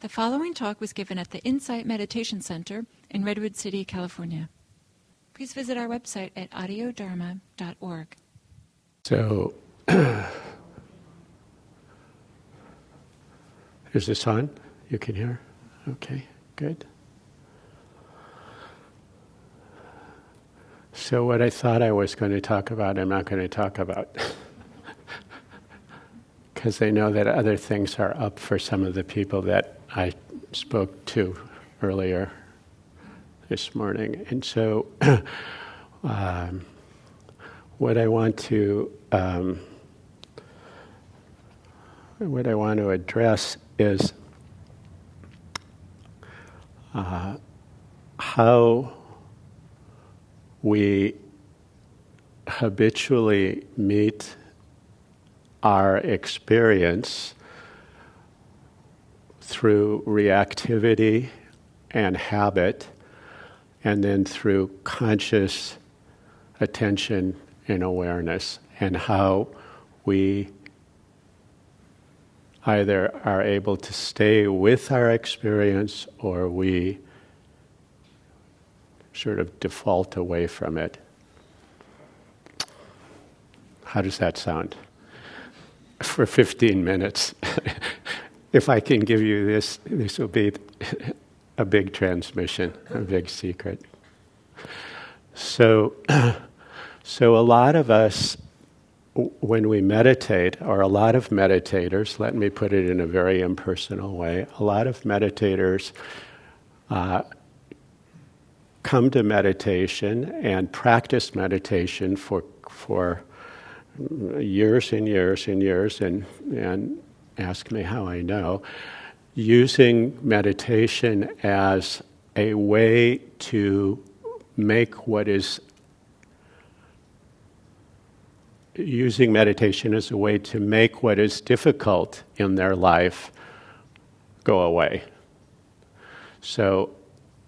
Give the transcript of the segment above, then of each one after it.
The following talk was given at the Insight Meditation Center in Redwood City, California. Please visit our website at audiodharma.org. So, is this on? You can hear? Okay, good. So, what I thought I was going to talk about, I'm not going to talk about. Because I know that other things are up for some of the people that I spoke to earlier this morning. And so, um, what I want to um, what I want to address is uh, how we habitually meet our experience through reactivity and habit, and then through conscious attention and awareness, and how we either are able to stay with our experience or we sort of default away from it. How does that sound? For 15 minutes. if I can give you this, this will be a big transmission, a big secret. So, so a lot of us, when we meditate, or a lot of meditators, let me put it in a very impersonal way, a lot of meditators uh, come to meditation and practice meditation for for years and years and years and and ask me how I know, using meditation as a way to make what is using meditation as a way to make what is difficult in their life go away. So,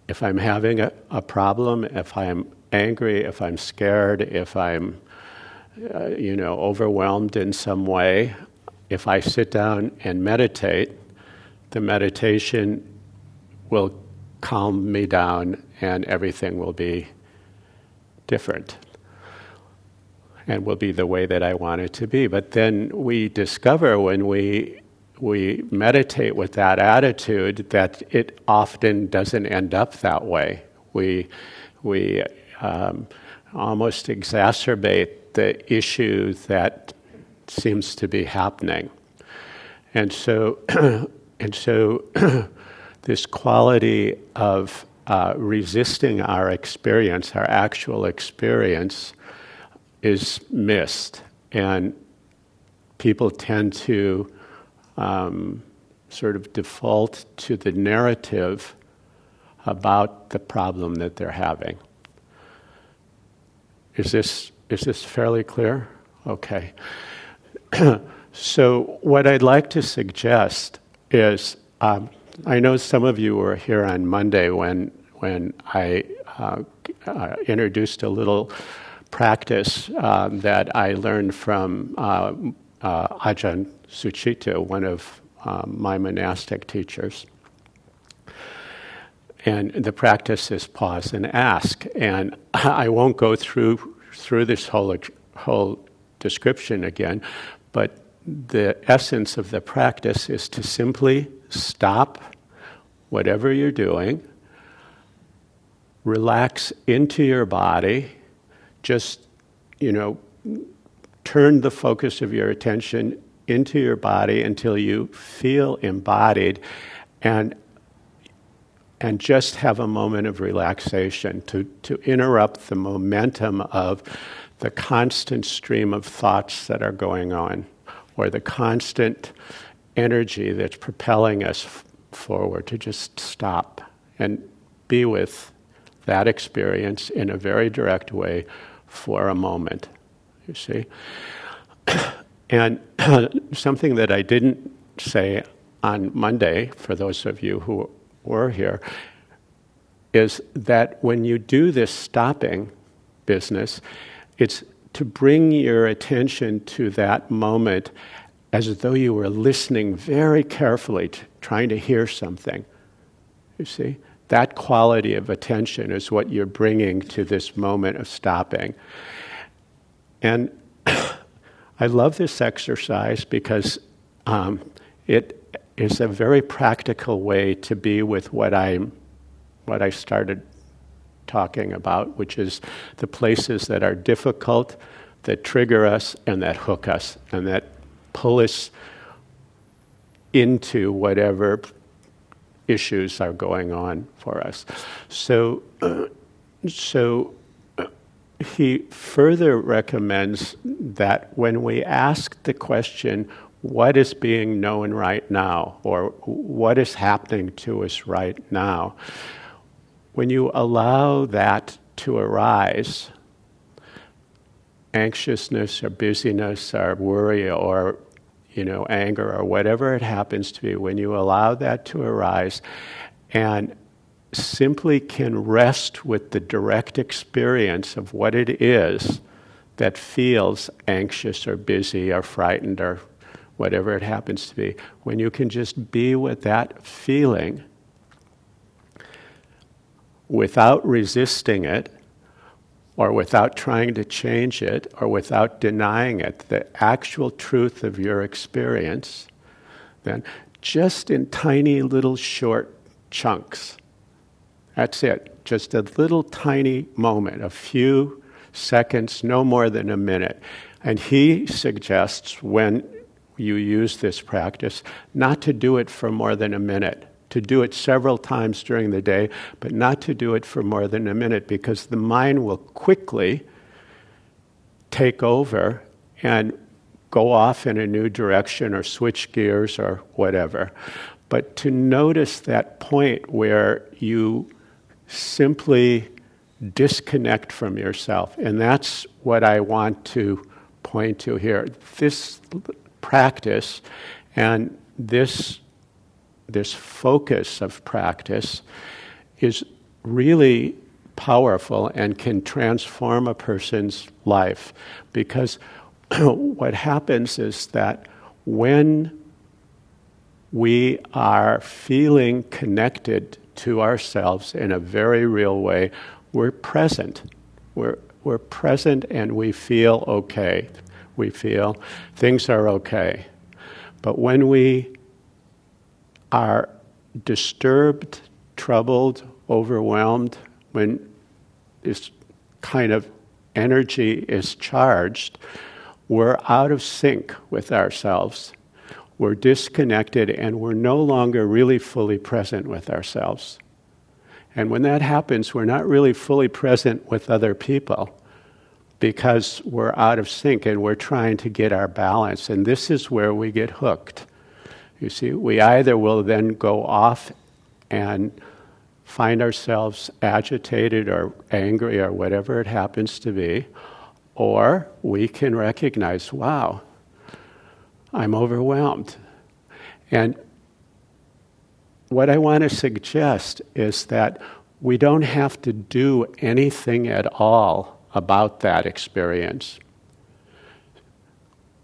if I'm having a, a problem, if I'm angry, if I'm scared, if I'm, uh, you know, overwhelmed in some way, if I sit down and meditate, the meditation will calm me down and everything will be different and will be the way that I want it to be. But then we discover when we we meditate with that attitude that it often doesn't end up that way. We we um, almost exacerbate the issue that seems to be happening. And so, and so this quality of uh, resisting our experience, our actual experience, is missed. And people tend to um, sort of default to the narrative about the problem that they're having. Is this, is this fairly clear? Okay. so, what I'd like to suggest is um, I know some of you were here on Monday when, when I uh, uh, introduced a little practice um, that I learned from uh, uh Ajahn Sucitto, one of um, my monastic teachers. And the practice is pause and ask. And I won't go through through this whole whole description again, but the essence of the practice is to simply stop whatever you're doing, relax into your body, just, you know, turn the focus of your attention into your body until you feel embodied and and just have a moment of relaxation to, to interrupt the momentum of the constant stream of thoughts that are going on or the constant energy that's propelling us f- forward to just stop and be with that experience in a very direct way for a moment. You see? and something that I didn't say on Monday, for those of you who were here, is that when you do this stopping business, it's to bring your attention to that moment as though you were listening very carefully, to, trying to hear something. You see? That quality of attention is what you're bringing to this moment of stopping. And I love this exercise because um, it is a very practical way to be with what I, what I started talking about, which is the places that are difficult, that trigger us, and that hook us, and that pull us into whatever issues are going on for us. So, uh, so he further recommends that when we ask the question, what is being known right now, or what is happening to us right now, when you allow that to arise, anxiousness or busyness or worry or you know anger or whatever it happens to be when you allow that to arise and simply can rest with the direct experience of what it is that feels anxious or busy or frightened or whatever it happens to be when you can just be with that feeling without resisting it or without trying to change it or without denying it, the actual truth of your experience, then just in tiny little short chunks. That's it. Just a little tiny moment, a few seconds, no more than a minute. And he suggests when you use this practice not to do it for more than a minute to do it several times during the day, but not to do it for more than a minute because the mind will quickly take over and go off in a new direction or switch gears or whatever. But to notice that point where you simply disconnect from yourself. And that's what I want to point to here. This practice and this this focus of practice is really powerful and can transform a person's life because what happens is that when we are feeling connected to ourselves in a very real way, we're present. We're, we're present and we feel okay. We feel things are okay. But when we are disturbed, troubled, overwhelmed, when this kind of energy is charged, we're out of sync with ourselves. We're disconnected and we're no longer really fully present with ourselves. And when that happens, we're not really fully present with other people because we're out of sync and we're trying to get our balance. And this is where we get hooked. You see, we either will then go off and find ourselves agitated or angry or whatever it happens to be, or we can recognize, wow, I'm overwhelmed. And what I want to suggest is that we don't have to do anything at all about that experience.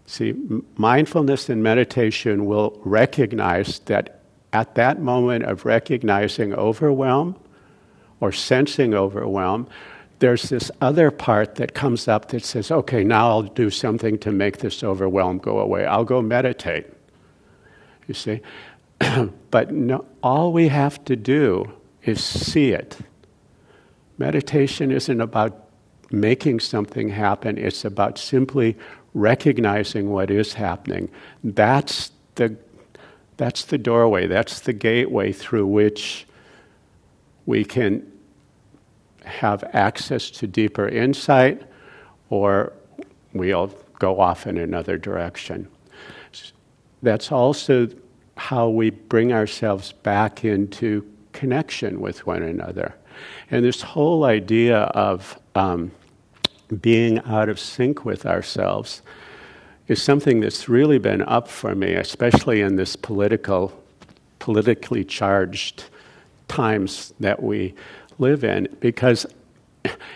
See, mindfulness and meditation will recognize that at that moment of recognizing overwhelm or sensing overwhelm, there's this other part that comes up that says, okay, now I'll do something to make this overwhelm go away. I'll go meditate. You see? but no, all we have to do is see it. Meditation isn't about making something happen, it's about simply recognizing what is happening. That's the, that's the doorway, that's the gateway through which we can have access to deeper insight or we'll go off in another direction. That's also how we bring ourselves back into connection with one another. And this whole idea of um, being out of sync with ourselves is something that's really been up for me, especially in this political, politically charged times that we live in, because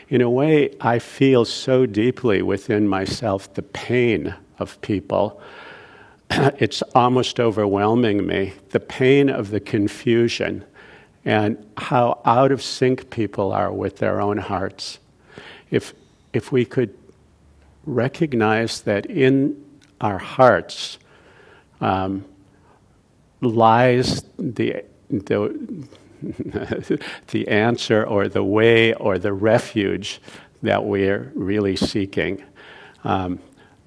in a way I feel so deeply within myself the pain of people it's almost overwhelming me the pain of the confusion and how out of sync people are with their own hearts. If, if we could recognize that in our hearts um, lies the, the, the answer or the way or the refuge that we're really seeking. Um,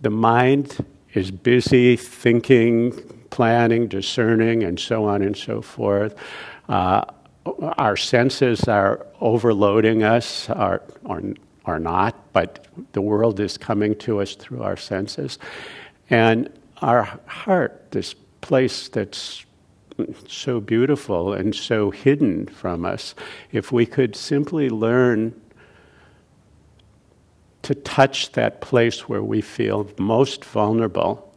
the mind is busy thinking, planning, discerning, and so on and so forth. Uh, our senses are overloading us, or, or, or not, but the world is coming to us through our senses. And our heart, this place that's so beautiful and so hidden from us, if we could simply learn to touch that place where we feel most vulnerable,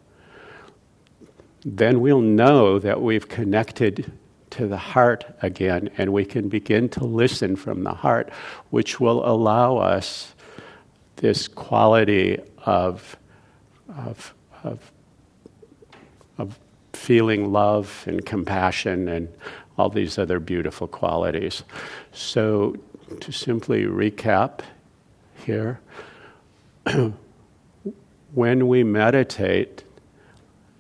then we'll know that we've connected to the heart again and we can begin to listen from the heart, which will allow us this quality of, of, of, of feeling love and compassion and all these other beautiful qualities. So, to simply recap here, when we meditate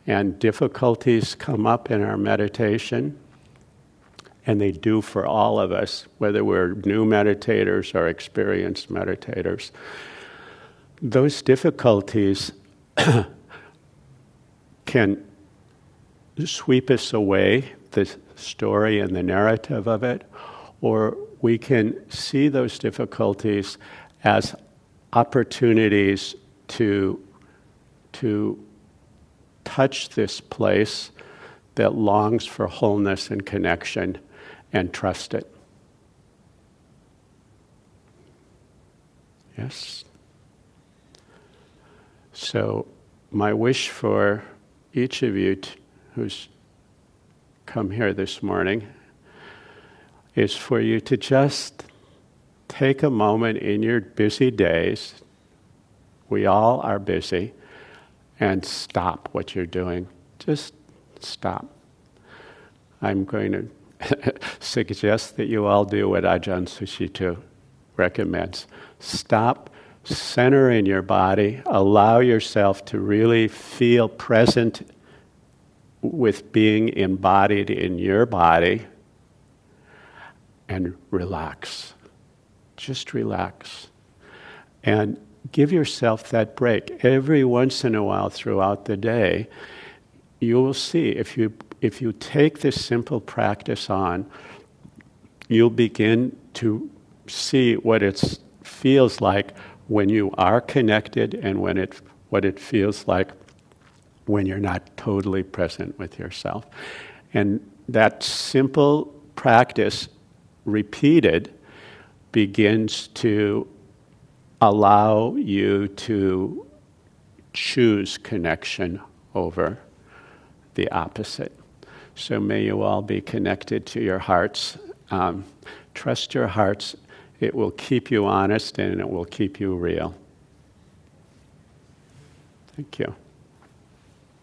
and difficulties come up in our meditation, and they do for all of us, whether we're new meditators or experienced meditators, those difficulties can sweep us away, the story and the narrative of it, or we can see those difficulties as opportunities to, to touch this place that longs for wholeness and connection and trust it. Yes? So, my wish for each of you t- who's come here this morning is for you to just take a moment in your busy days, we all are busy, and stop what you're doing. Just stop. I'm going to suggest that you all do what Ajahn Sucitto recommends. Stop, center in your body, allow yourself to really feel present with being embodied in your body, and relax. Just relax. And give yourself that break. Every once in a while throughout the day, you will see if you, if you take this simple practice on, you'll begin to see what it feels like when you are connected and when it, what it feels like when you're not totally present with yourself. And that simple practice, repeated, begins to allow you to choose connection over the opposite. So may you all be connected to your hearts. Um, trust your hearts. It will keep you honest and it will keep you real. Thank you.